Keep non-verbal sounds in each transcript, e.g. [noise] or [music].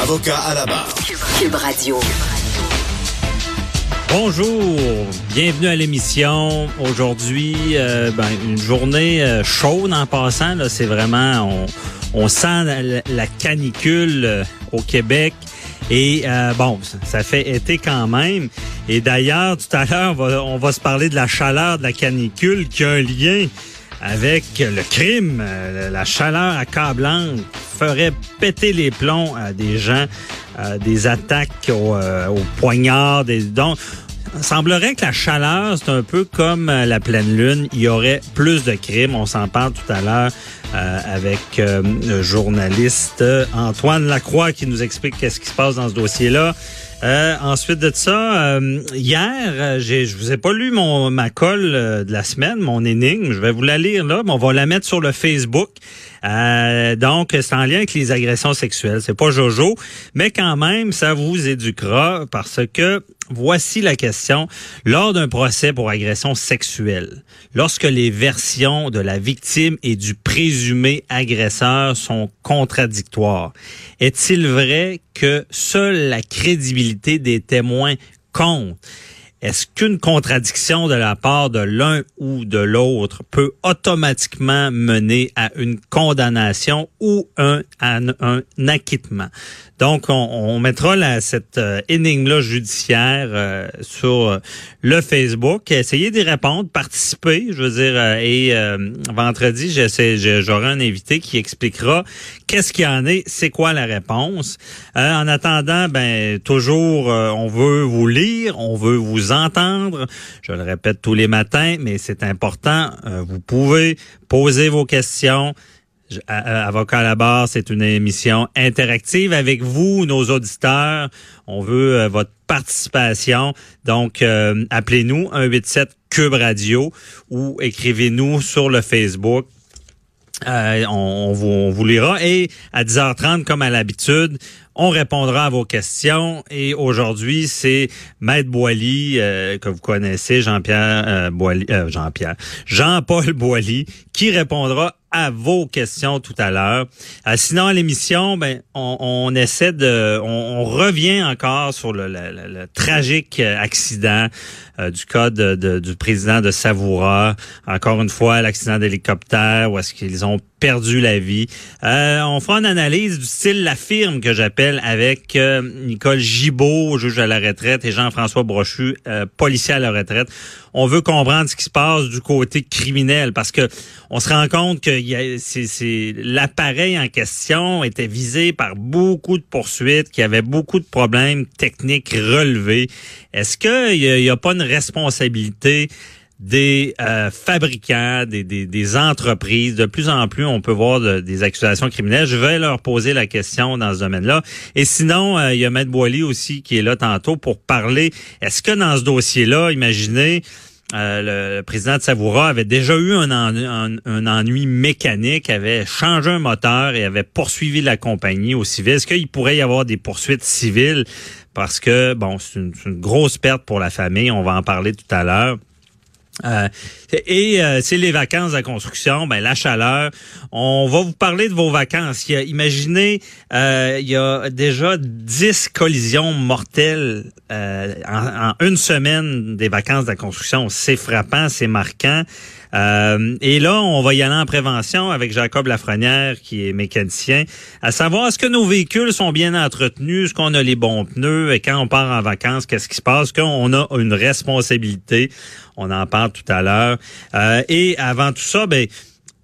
Avocat à la barre. Cube Radio. Bonjour, bienvenue à l'émission. Aujourd'hui, euh, ben, une journée euh, chaude en passant. Là, c'est vraiment, on, on sent la, la canicule euh, au Québec. Et euh, bon, ça fait été quand même. Et d'ailleurs, tout à l'heure, on va, on va se parler de la chaleur de la canicule qui a un lien avec le crime. Euh, La chaleur accablante ferait péter les plombs à des gens, euh, des attaques au, euh, au poignard. Des, donc, il semblerait que la chaleur, c'est un peu comme euh, la pleine lune. Il y aurait plus de crimes. On s'en parle tout à l'heure euh, avec euh, le journaliste euh, Antoine Lacroix qui nous explique qu'est-ce qui se passe dans ce dossier-là. Euh, ensuite de ça, euh, hier, euh, j'ai, je vous ai pas lu mon ma colle euh, de la semaine, mon énigme. Je vais vous la lire là, mais on va la mettre sur le Facebook. Euh, donc, c'est en lien avec les agressions sexuelles. C'est pas Jojo, mais quand même, ça vous éduquera parce que voici la question. Lors d'un procès pour agression sexuelle, lorsque les versions de la victime et du présumé agresseur sont contradictoires, est-il vrai que seule la crédibilité des témoins compte? Est-ce qu'une contradiction de la part de l'un ou de l'autre peut automatiquement mener à une condamnation ou un, à un, acquittement? Donc, on, mettra la, cette euh, énigme-là judiciaire euh, sur euh, le Facebook. Essayez d'y répondre, participer, je veux dire. et vendredi, j'aurai un invité qui expliquera qu'est-ce qu'il y en est, c'est quoi la réponse. En attendant, ben toujours, on veut vous lire, on veut vous entendre. Je le répète tous les matins, mais c'est important. Euh, vous pouvez poser vos questions. Avocat à la barre, c'est une émission interactive avec vous, nos auditeurs. On veut euh, votre participation. Donc, euh, appelez-nous 187 Cube Radio ou écrivez-nous sur le Facebook. On, on vous, on vous lira. Et à 10h30, comme à l'habitude, on répondra à vos questions. Et aujourd'hui, c'est Maître Boily, euh, que vous connaissez, Jean-Pierre euh, Boily, euh, Jean-Pierre, Jean-Paul Boily, qui répondra à vos questions tout à l'heure. Euh, sinon, à l'émission, ben, on, on essaie de, on, on revient encore sur le, le- le- le tragique euh, accident euh, du cas de- de- du président de Savoura. Encore une fois, l'accident d'hélicoptère où est-ce qu'ils ont perdu la vie. Euh, on fera une analyse du style La Firme que j'appelle avec euh, Nicole Gibault, juge à la retraite, et Jean-François Brochu, euh, policier à la retraite. On veut comprendre ce qui se passe du côté criminel parce que on se rend compte que a- l'appareil en question était visé par beaucoup de poursuites, qu'il y avait beaucoup de problèmes techniques relevés. Est-ce qu'il n'y a, pas une responsabilité des euh, fabricants, des, entreprises. De plus en plus, on peut voir de- des accusations criminelles. Je vais leur poser la question dans ce domaine-là. Et sinon, euh, il y a Maître Boily aussi qui est là tantôt pour parler. Est-ce que dans ce dossier-là, imaginez, euh, le, président de Savoura avait déjà eu un, en- un- un ennui mécanique, avait changé un moteur et avait poursuivi la compagnie au civil? Est-ce qu'il pourrait y avoir des poursuites civiles? Parce que, bon, c'est une, c'est une grosse perte pour la famille. On va en parler tout à l'heure. Euh, et euh, c'est les vacances à construction, ben la chaleur. On va vous parler de vos vacances. Imaginez, euh, il y a déjà 10 collisions mortelles euh, en, en une semaine des vacances de la construction. C'est frappant, c'est marquant. Euh, et là, on va y aller en prévention avec Jacob Lafrenière, qui est mécanicien, à savoir est-ce que nos véhicules sont bien entretenus, est-ce qu'on a les bons pneus, et quand on part en vacances, qu'est-ce qui se passe, qu'on a une responsabilité. On en parle tout à l'heure. Euh, et avant tout ça, ben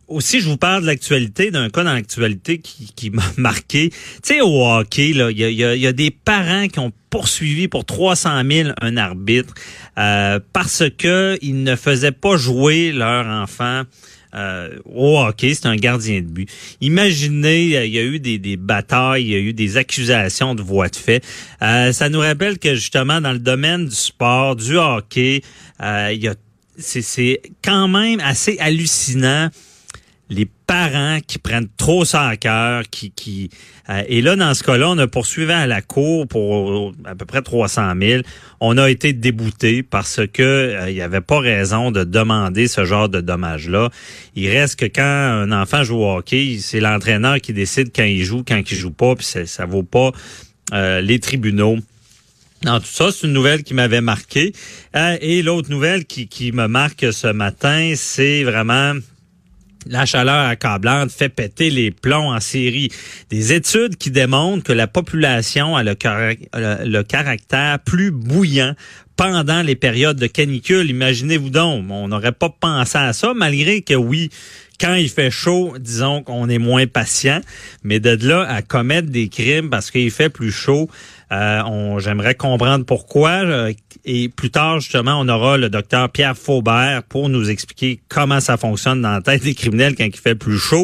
aussi, je vous parle de l'actualité, d'un cas dans l'actualité qui, qui m'a [laughs] marqué. Tu sais, au hockey, il y a, y a- y a des parents qui ont poursuivi pour 300 000 un arbitre euh, parce que ils ne faisaient pas jouer leur enfant euh, au hockey, c'est un gardien de but. Imaginez, il y a eu des, des, batailles, il y a eu des accusations de voix de fait. Euh, ça nous rappelle que justement dans le domaine du sport, du hockey, euh, il y a c'est quand même assez hallucinant les parents qui prennent trop ça à cœur, qui, qui euh, et là dans ce cas-là, on a poursuivi à la cour pour à peu près 300 000. On a été débouté parce que euh, il n'y avait pas raison de demander ce genre de dommages-là. Il reste que quand un enfant joue au hockey, c'est l'entraîneur qui décide quand il joue, quand il joue pas, puis ça, ça vaut pas euh, les tribunaux. dans tout ça, c'est une nouvelle qui m'avait marqué. et l'autre nouvelle qui, qui me marque ce matin, c'est vraiment la chaleur accablante fait péter les plombs en série. Des études qui démontrent que la population a le, le caractère plus bouillant pendant les périodes de canicule. Imaginez-vous donc, on n'aurait pas pensé à ça, malgré que oui, quand il fait chaud, disons qu'on est moins patient, mais de là à commettre des crimes parce qu'il fait plus chaud, euh, j'aimerais comprendre pourquoi. Euh, et plus tard, justement, on aura le docteur Pierre Faubert pour nous expliquer comment ça fonctionne dans la tête des criminels quand il fait plus chaud.